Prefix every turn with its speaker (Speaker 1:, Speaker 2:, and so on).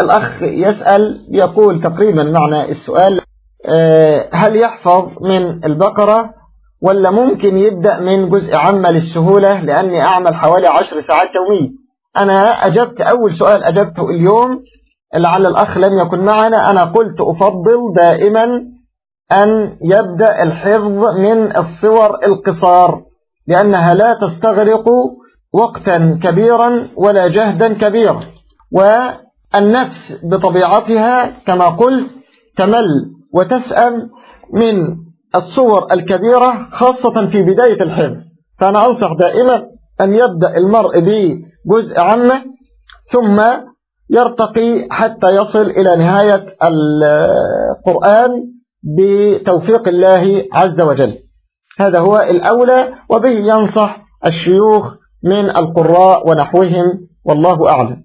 Speaker 1: الأخ يسأل يقول تقريبا معنى السؤال هل يحفظ من البقرة ولا ممكن يبدأ من جزء عامة للسهولة؟ لأني أعمل حوالي عشر ساعات يوميا أنا أجبت أول سؤال أجبته اليوم لعل الأخ لم يكن معنا أنا قلت أفضل دائما أن يبدأ الحفظ من الصور القصار لأنها لا تستغرق وقتا كبيرا ولا جهدا كبيرا. والنفس بطبيعتها كما قلت تمل وتسأم من الصور الكبيرة خاصة في بداية الحفظ. فأنا أنصح دائما أن يبدأ المرء بجزء عامة ثم يرتقي حتى يصل إلى نهاية القرآن بتوفيق الله عز وجل. هذا هو الأولى وبه ينصح الشيوخ من القراء ونحوهم والله أعلم.